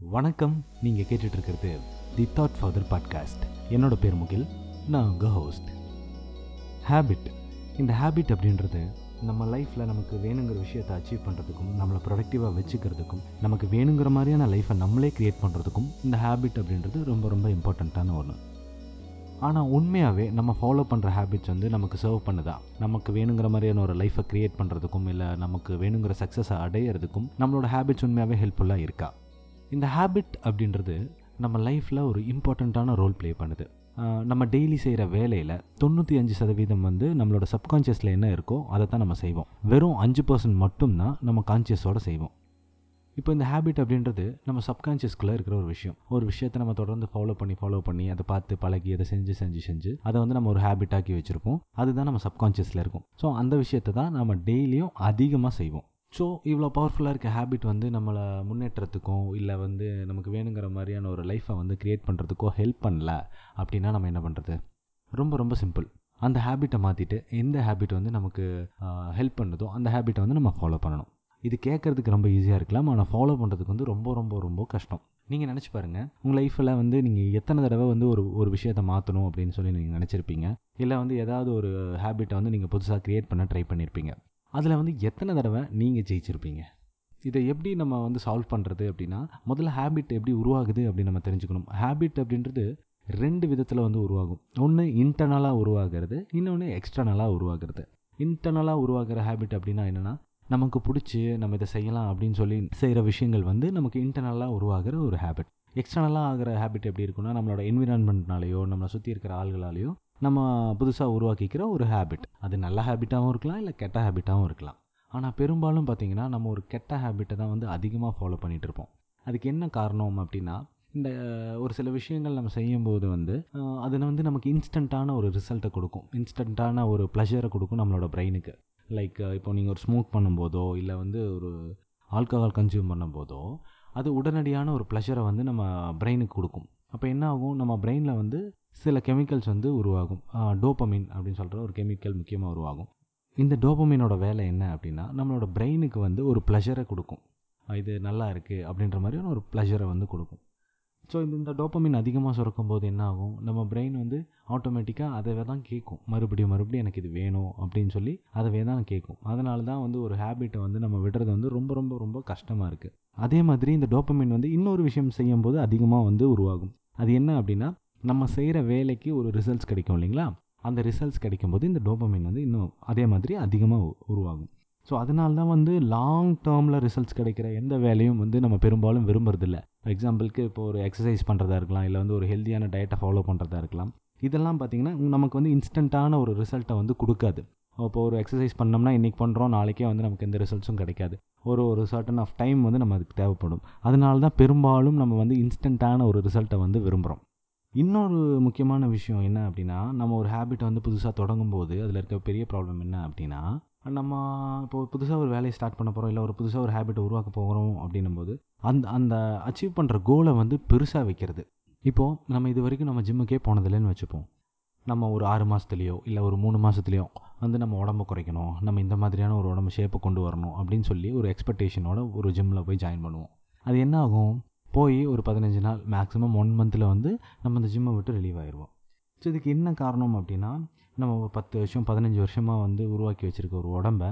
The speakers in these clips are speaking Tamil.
வணக்கம். நீங்கள் கேட்டுட்டு இருக்கிறது தி தாட் ஃபாதர் பாட்காஸ்ட் என்னோட பேர் முகில். நான் உங்கள் ஹோஸ்ட் ஹேபிட் இந்த ஹேபிட் அப்படின்றது நம்ம லைஃப்பில் நமக்கு வேணுங்கிற விஷயத்தை அச்சீவ் பண்ணுறதுக்கும் நம்மளை ப்ரொடக்டிவாக வச்சுக்கிறதுக்கும் நமக்கு வேணுங்கிற மாதிரியான லைஃப்பை நம்மளே க்ரியேட் பண்ணுறதுக்கும் இந்த ஹேபிட் அப்படின்றது ரொம்ப ரொம்ப இம்பார்ட்டண்ட்டான ஒன்று ஆனால் உண்மையாகவே நம்ம ஃபாலோ பண்ணுற ஹேபிட்ஸ் வந்து நமக்கு சர்வ் பண்ணுதா? நமக்கு வேணுங்கிற மாதிரியான ஒரு லைஃப்பை க்ரியேட் பண்ணுறதுக்கும் இல்லை நமக்கு வேணுங்கிற சக்ஸஸை அடையிறதுக்கும் நம்மளோட ஹேபிட்ஸ் உண்மையாகவே ஹெல்ப்ஃபுல்லாக இருக்கா? இந்த ஹேபிட் அப்படின்றது நம்ம லைஃப்பில் ஒரு இம்பார்ட்டண்ட்டான ரோல் ப்ளே பண்ணுது. நம்ம டெய்லி செய்கிற வேலையில் தொண்ணூற்றி அஞ்சு சதவீதம் வந்து நம்மளோட சப்கான்ஷியஸில் என்ன இருக்கோ அதை தான் நம்ம செய்வோம். வெறும் அஞ்சு பர்சன்ட் மட்டும்தான் நம்ம கான்ஷியஸோடு செய்வோம். இப்போ இந்த ஹேபிட் அப்படின்றது நம்ம சப்கான்ஷியஸ்குள்ளே இருக்கிற ஒரு விஷயம். ஒரு விஷயத்தை நம்ம தொடர்ந்து ஃபாலோ பண்ணி ஃபாலோ பண்ணி அதை பார்த்து பழகி அதை செஞ்சு செஞ்சு செஞ்சு அதை வந்து நம்ம ஒரு ஹேபிட் ஆக்கி வச்சுருப்போம். அதுதான் நம்ம சப்கான்ஷியஸில் இருக்கும். ஸோ அந்த விஷயத்தை தான் நம்ம டெய்லியும் அதிகமாக செய்வோம். ஸோ இவ்வளோ பவர்ஃபுல்லாக இருக்க ஹேபிட் வந்து நம்மளை முன்னேற்றத்துக்கும் இல்லை வந்து நமக்கு வேணுங்கிற மாதிரியான ஒரு லைஃப்பை வந்து க்ரியேட் பண்ணுறதுக்கோ ஹெல்ப் பண்ணல அப்படின்னா நம்ம என்ன பண்ணுறது ரொம்ப ரொம்ப சிம்பிள் அந்த ஹேபிட்டை மாற்றிட்டு எந்த ஹேபிட் வந்து நமக்கு ஹெல்ப் பண்ணுதோ அந்த ஹேபிட்டை வந்து நம்ம ஃபாலோ பண்ணணும். இது கேட்குறதுக்கு ரொம்ப ஈஸியாக இருக்கலாம் ஆனால் ஃபாலோ பண்ணுறதுக்கு வந்து ரொம்ப ரொம்ப ரொம்ப கஷ்டம். நீங்கள் நினச்சி பாருங்கள் உங்கள் லைஃப்பில் வந்து நீங்கள் எத்தனை தடவை வந்து ஒரு ஒரு விஷயத்தை மாற்றணும் அப்படின்னு சொல்லி நீங்கள் நினச்சிருப்பீங்க? இல்லை வந்து ஏதாவது ஒரு ஹேபிட்டை வந்து நீங்கள் புதுசாக க்ரியேட் பண்ண ட்ரை பண்ணியிருப்பீங்க அதில் வந்து எத்தனை தடவை நீங்கள் ஜெயிச்சிருப்பீங்க? இதை எப்படி நம்ம வந்து சால்வ் பண்ணுறது அப்படின்னா முதல்ல ஹேபிட் எப்படி உருவாகுது அப்படின்னு நம்ம தெரிஞ்சுக்கணும். ஹேபிட் அப்படின்றது ரெண்டு விதத்தில் வந்து உருவாகும். ஒன்று இன்டர்னலாக உருவாகிறது இன்னொன்று எக்ஸ்டர்னலாக உருவாகிறது. இன்டர்னலாக உருவாகிற ஹேபிட் அப்படின்னா என்னென்னா நமக்கு பிடிச்சி நம்ம இதை செய்யலாம் அப்படின்னு சொல்லி செய்கிற விஷயங்கள் வந்து நமக்கு இன்டர்னலாக உருவாகிற ஒரு ஹேபிட் எக்ஸ்டர்னலாக ஆகிற ஹேபிட் எப்படி இருக்குன்னா நம்மளோட என்விரான்மெண்ட்னாலேயோ நம்மளை சுற்றி இருக்கிற ஆள்களாலேயோ நம்ம புதுசாக உருவாக்கிக்கிற ஒரு ஹேபிட் அது நல்ல ஹேபிட்டாகவும் இருக்கலாம் இல்லை கெட்ட ஹேபிட்டாகவும் இருக்கலாம். ஆனால் பெரும்பாலும் பார்த்திங்கன்னா நம்ம ஒரு கெட்ட ஹேபிட்டை தான் வந்து அதிகமாக ஃபாலோ பண்ணிகிட்டு இருப்போம். அதுக்கு என்ன காரணம் அப்படின்னா இந்த ஒரு சில விஷயங்கள் நம்ம செய்யும்போது வந்து அது வந்து நமக்கு இன்ஸ்டண்ட்டான ஒரு ரிசல்ட்டை கொடுக்கும். இன்ஸ்டண்ட்டான ஒரு ப்ளஷரை கொடுக்கும் நம்மளோட பிரெயினுக்கு லைக் இப்போ நீங்கள் ஒரு ஸ்மோக் பண்ணும்போதோ இல்லை வந்து ஒரு ஆல்கஹால் கன்சியூம் பண்ணும்போதோ அது உடனடியான ஒரு ப்ளஷரை வந்து நம்ம பிரெயினுக்கு கொடுக்கும். அப்போ என்ன ஆகும்? நம்ம பிரெயினில் வந்து சில கெமிக்கல்ஸ் வந்து உருவாகும். டோப்பமின் அப்படின்னு சொல்கிற ஒரு கெமிக்கல் முக்கியமாக உருவாகும். இந்த டோப்பமினோட வேலை என்ன அப்படின்னா நம்மளோட பிரெயினுக்கு வந்து ஒரு ப்ளஷரை கொடுக்கும். இது நல்லா இருக்குது அப்படின்ற மாதிரியான ஒரு ப்ளஷரை வந்து கொடுக்கும். ஸோ இந்த இந்த டோப்பமின் அதிகமாக சுரக்கும் போது என்ன ஆகும்? நம்ம பிரெயின் வந்து ஆட்டோமேட்டிக்காக அதை தான் கேட்கும் மறுபடியும் மறுபடியும் எனக்கு இது வேணும் அப்படின்னு சொல்லி அதவே தான் கேட்கும் அதனால தான் வந்து ஒரு ஹேபிட்டை வந்து நம்ம விடுறது வந்து ரொம்ப ரொம்ப ரொம்ப கஷ்டமாக இருக்குது அதே மாதிரி இந்த டோப்பமின் வந்து இன்னொரு விஷயம் செய்யும்போது அதிகமாக வந்து உருவாகும். அது என்ன அப்படின்னா நம்ம செய்கிற வேலைக்கு ஒரு ரிசல்ட்ஸ் கிடைக்கும் இல்லைங்களா? அந்த ரிசல்ட்ஸ் கிடைக்கும்போது இந்த டோபமைன் வந்து இன்னும் அதே மாதிரி அதிகமாக உருவாகும். ஸோ அதனால தான் வந்து லாங் டேர்மில் ரிசல்ட்ஸ் கிடைக்கிற எந்த வேலையும் வந்து நம்ம பெரும்பாலும் விரும்புறதில்ல. எக்ஸாம்பிளுக்கு இப்போ ஒரு எக்ஸசைஸ் பண்ணுறதா இருக்கலாம் இல்லை வந்து ஒரு ஹெல்த்தியான டயட்டை ஃபாலோ பண்ணுறதா இருக்கலாம். இதெல்லாம் பார்த்திங்கன்னா நமக்கு வந்து இன்ஸ்டண்ட்டான ஒரு ரிசல்ட்டை வந்து கொடுக்காது. இப்போ ஒரு எக்ஸசைஸ் பண்ணோம்னா இன்றைக்கி பண்ணுறோம் நாளைக்கே வந்து நமக்கு எந்த ரிசல்ட்ஸும் கிடைக்காது. ஒரு ஒரு சர்டன் ஆஃப் டைம் வந்து நம்ம அதுக்கு தேவைப்படும். அதனால தான் பெரும்பாலும் நம்ம வந்து இன்ஸ்டண்ட்டான ஒரு ரிசல்ட்டை வந்து விரும்புகிறோம் இன்னொரு முக்கியமான விஷயம் என்ன அப்படின்னா நம்ம ஒரு ஹேபிட்டை வந்து புதுசாக தொடங்கும் போது அதில் இருக்க பெரிய ப்ராப்ளம் என்ன அப்படின்னா நம்ம இப்போ புதுசாக ஒரு வேலையை ஸ்டார்ட் பண்ண போகிறோம் இல்லை ஒரு புதுசாக ஒரு ஹேபிட்டை உருவாக்க போகிறோம் அப்படின்னும் போது அந்த அந்த அச்சீவ் பண்ணுற கோலை வந்து பெருசாக வைக்கிறது. இப்போது நம்ம இது வரைக்கும் நம்ம ஜிம்முக்கே போனதில்லைன்னு வச்சுப்போம். நம்ம ஒரு ஆறு மாதத்துலேயோ இல்லை ஒரு மூணு மாதத்துலேயோ வந்து நம்ம உடம்பு குறைக்கணும் நம்ம இந்த மாதிரியான ஒரு உடம்பு ஷேப்பை கொண்டு வரணும் அப்படின்னு சொல்லி ஒரு எக்ஸ்பெக்டேஷனோட ஒரு ஜிம்மில் போய் ஜாயின் பண்ணுவோம். அது என்ன ஆகும்? போய் ஒரு பதினஞ்சு நாள் மேக்ஸிமம் ஒன் மந்தில் வந்து நம்ம அந்த ஜிம்மை விட்டு ரிலீவ் ஆயிடுவோம் ஸோ இதுக்கு என்ன காரணம் அப்படின்னா நம்ம ஒரு பத்து வருஷம் பதினஞ்சு வருஷமாக வந்து உருவாக்கி வச்சுருக்க ஒரு உடம்ப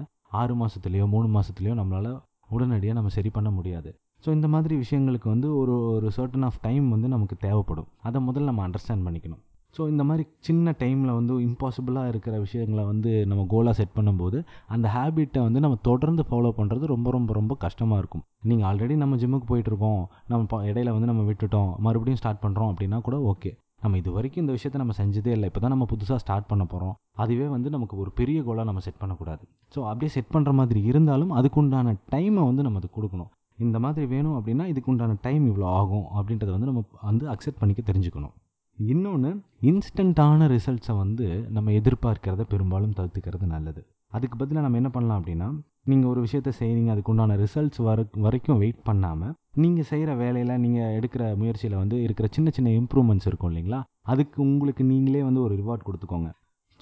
ஆறு மாதத்துலேயோ மூணு மாதத்துலேயோ நம்மளால் உடனடியாக நம்ம சரி பண்ண முடியாது. ஸோ இந்த மாதிரி விஷயங்களுக்கு வந்து ஒரு ஒரு சர்டன் ஆஃப் டைம் வந்து நமக்கு தேவைப்படும். அதை முதல்ல நம்ம அண்டர்ஸ்டாண்ட் பண்ணிக்கணும். ஸோ இந்த மாதிரி சின்ன டைமில் வந்து இம்பாசிபிளாக இருக்கிற விஷயங்களை வந்து நம்ம கோலாக செட் பண்ணும்போது அந்த ஹேபிட்டை வந்து நம்ம தொடர்ந்து ஃபாலோ பண்ணுறது ரொம்ப ரொம்ப ரொம்ப கஷ்டமாக இருக்கும். நீங்கள் ஆல்ரெடி நம்ம ஜிம்முக்கு போயிட்டுருக்கோம் நம்ம இடையில வந்து நம்ம விட்டுட்டோம். மறுபடியும் ஸ்டார்ட் பண்ணுறோம் அப்படின்னா கூட ஓகே நம்ம இது வரைக்கும் இந்த விஷயத்தை நம்ம செஞ்சதே இல்லை. இப்போ தான் நம்ம புதுசாக ஸ்டார்ட் பண்ண போகிறோம் அதுவே வந்து நமக்கு ஒரு பெரிய கோலாக நம்ம செட் பண்ணக்கூடாது. ஸோ அப்படியே செட் பண்ணுற மாதிரி இருந்தாலும் அதுக்குண்டான டைமை வந்து நம்ம அது கொடுக்கணும். இந்த மாதிரி வேணும் அப்படின்னா இதுக்குண்டான டைம் இவ்வளோ ஆகும் அப்படின்றத வந்து நம்ம வந்து அக்செப்ட் பண்ணிக்க தெரிஞ்சுக்கணும். இன்னொன்று இன்ஸ்டண்ட்டான ரிசல்ட்ஸை வந்து நம்ம எதிர்பார்க்கிறத பெரும்பாலும் தவிர்த்துக்கிறது நல்லது. அதுக்கு பதிலாக நம்ம என்ன பண்ணலாம் அப்படின்னா நீங்கள் ஒரு விஷயத்த செய்கிறீங்க அதுக்குண்டான ரிசல்ட்ஸ் வர வரைக்கும் வெயிட் பண்ணாமல் நீங்கள் செய்கிற வேலையில் நீங்கள் எடுக்கிற முயற்சியில் வந்து இருக்கிற சின்ன சின்ன இம்ப்ரூவ்மெண்ட்ஸ் இருக்கும் இல்லைங்களா? அதுக்கு உங்களுக்கு நீங்களே வந்து ஒரு ரிவார்ட் கொடுத்துக்கோங்க.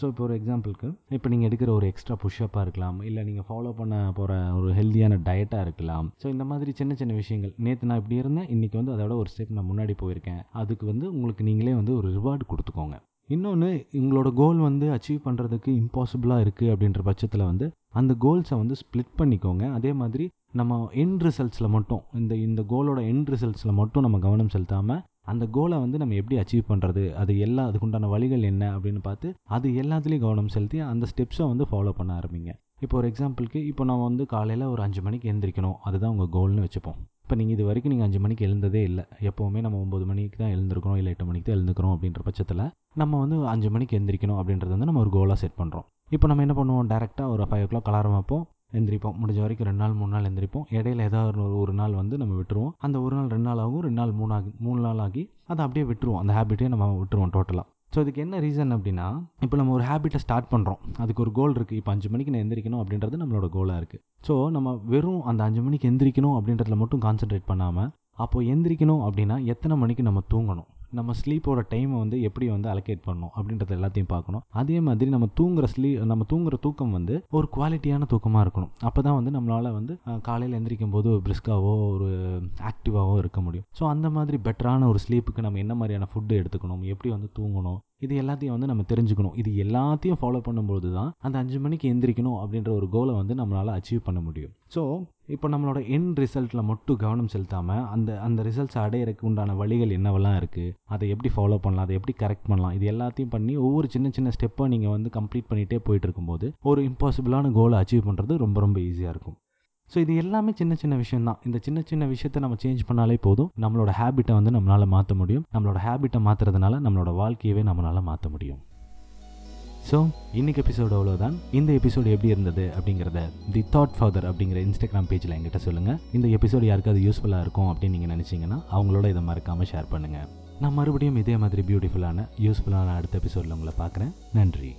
ஸோ இப்போ ஒரு எக்ஸாம்பிளுக்கு இப்போ நீங்கள் எடுக்கிற ஒரு எக்ஸ்ட்ரா புஷ்அப்பாக இருக்கலாம் இல்லை நீங்கள் ஃபாலோ பண்ண போகிற ஒரு ஹெல்த்தியான டயட்டாக இருக்கலாம். ஸோ இந்த மாதிரி சின்ன சின்ன விஷயங்கள். நேற்று நான் இப்படி இருந்தேன் இன்றைக்கி வந்து அதோட ஒரு ஸ்டெப் நான் முன்னாடி போயிருக்கேன். அதுக்கு வந்து உங்களுக்கு நீங்களே வந்து ஒரு ரிவார்டு கொடுத்துக்கோங்க. இன்னொன்று உங்களோட கோல் வந்து அச்சீவ் பண்ணுறதுக்கு இம்பாசிபிளாக இருக்குது அப்படின்ற பட்சத்தில் வந்து அந்த கோல்ஸை வந்து ஸ்ப்ளிட் பண்ணிக்கோங்க. அதே மாதிரி நம்ம எண்ட் ரிசல்ட்ஸில் மட்டும் இந்த இந்த கோலோட எண்ட் ரிசல்ட்ஸில் மட்டும் நம்ம கவனம் செலுத்தாமல் அந்த கோலை வந்து நம்ம எப்படி அச்சீவ் பண்ணுறது அது எல்லா அதுக்குண்டான வழிகள் என்ன? அப்படின்னு பார்த்து அது எல்லாத்துலேயும் கவனம் செலுத்தி அந்த ஸ்டெப்ஸை வந்து ஃபாலோ பண்ண ஆரம்பிங்க. இப்போ ஒரு எக்ஸாம்பிளுக்கு இப்போ நம்ம வந்து காலையில் ஒரு அஞ்சு மணிக்கு எழுந்திரிக்கணும் அதுதான் உங்கள் கோல்னு வச்சுப்போம். இப்போ நீங்கள் இது வரைக்கும் நீங்கள் அஞ்சு மணிக்கு எழுந்ததே இல்லை. எப்போவுமே நம்ம ஒம்பது மணிக்கு தான் எழுந்திருக்கிறோம் இல்லை எட்டு மணிக்கு தான் எழுந்துக்கிறோம் அப்படின்ற பட்சத்தில் நம்ம வந்து அஞ்சு மணிக்கு எழுந்திரிக்கணும் அப்படின்றது வந்து நம்ம ஒரு கோலாக செட் பண்ணுறோம் இப்போ நம்ம என்ன பண்ணுவோம்? டேரெக்டாக ஒரு ஃபைவ் ஓ கிளாக் அலாரம் வைப்போம். எந்திரிப்போம். முடிஞ்ச வரைக்கும் ரெண்டு நாள் மூணு நாள் எந்திரிப்போம். இடையில ஏதாவது ஒரு ஒரு நாள் வந்து நம்ம விட்டுருவோம். அந்த ஒரு நாள் ரெண்டு நாள் ஆகும். ரெண்டு நாள் மூணு ஆகி மூணு நாள் ஆகி அதை அப்படியே விட்டுருவோம். அந்த ஹேபிட்டே நம்ம விட்டுருவோம் டோட்டலாக ஸோ இதுக்கு என்ன ரீசன் அப்படின்னா இப்போ நம்ம ஒரு ஹேபிட்டை ஸ்டார்ட் பண்ணுறோம் அதுக்கு ஒரு கோல் இருக்குது இப்போ அஞ்சு மணிக்கு நான் எந்திரிக்கணும் அப்படின்றது நம்மளோட கோலாக இருக்குது ஸோ நம்ம வெறும் அந்த அஞ்சு மணிக்கு எந்திரிக்கணும் அப்படின்றதுல மட்டும் கான்சென்ட்ரேட் பண்ணாமல் அப்போது எந்திரிக்கணும் அப்படின்னா எத்தனை மணிக்கு நம்ம தூங்கணும்? நம்ம ஸ்லீப்போட டைமை வந்து எப்படி வந்து அலோகேட் பண்ணணும் அப்படின்றத எல்லாத்தையும் பார்க்கணும். அதே மாதிரி நம்ம தூங்குற ஸ்லீ நம்ம தூங்குற தூக்கம் வந்து ஒரு குவாலிட்டியான தூக்கமாக இருக்கணும். அப்போ தான் வந்து நம்மளால் வந்து காலையில் எந்திரிக்கும் போது ஒரு பிரிஸ்காவோ ஒரு ஆக்டிவாகவோ இருக்க முடியும். ஸோ அந்த மாதிரி பெட்டரான ஒரு ஸ்லீப்புக்கு நம்ம என்ன மாதிரியான ஃபுட்டு எடுத்துக்கணும் எப்படி வந்து தூங்கணும் இது எல்லாத்தையும் வந்து நம்ம தெரிஞ்சுக்கணும். இது எல்லாத்தையும் ஃபாலோ பண்ணும்போது தான் அந்த அஞ்சு மணிக்கு எந்திரிக்கணும் அப்படின்ற ஒரு கோலை வந்து நம்மளால் அச்சீவ் பண்ண முடியும். ஸோ இப்போ நம்மளோட என் ரிசல்ட்டில் மட்டும் கவனம் செலுத்தாமல் அந்த அந்த ரிசல்ட்ஸ் அடையிறதுக்கு உண்டான வழிகள் என்னவெல்லாம் இருக்குது அதை எப்படி ஃபாலோ பண்ணலாம்? அதை எப்படி கரெக்ட் பண்ணலாம்? இது எல்லாத்தையும் பண்ணி ஒவ்வொரு சின்ன சின்ன ஸ்டெப்பை நீங்கள் வந்து கம்ப்ளீட் பண்ணிகிட்டே போயிட்டு இருக்கும்போது ஒரு இம்பாசிபிளான கோலை அச்சீவ் பண்ணுறது ரொம்ப ரொம்ப ஈஸியாக இருக்கும். ஸோ இது எல்லாமே சின்ன சின்ன விஷயம் தான் இந்த சின்ன சின்ன விஷயத்தை நம்ம சேஞ்ச் பண்ணாலே போதும். நம்மளோட ஹேபிட்டை வந்து நம்மளால் மாற்ற முடியும். நம்மளோட ஹேபிட்டை மாற்றுறதுனால நம்மளோட வாழ்க்கையவே நம்மளால் மாற்ற முடியும். ஸோ இன்னைக்கு எபிசோடு அவ்வளோதான் இந்த எபிசோடு எப்படி இருந்தது அப்படிங்கிறத தி தாட் ஃபாதர் அப்படிங்கிற இன்ஸ்டாகிராம் பேஜில் என்கிட்ட சொல்லுங்கள் இந்த எபிசோடு யாருக்காவது யூஸ்ஃபுல்லாக இருக்கும் அப்படின்னு நீங்கள் நினச்சிங்கன்னா அவங்களோட இதை மறக்காமல் ஷேர் பண்ணுங்கள் நான் மறுபடியும் இதே மாதிரி பியூட்டிஃபுல்லான யூஸ்ஃபுல்லான அடுத்த எபிசோடில் உங்களை பார்க்குறேன். நன்றி.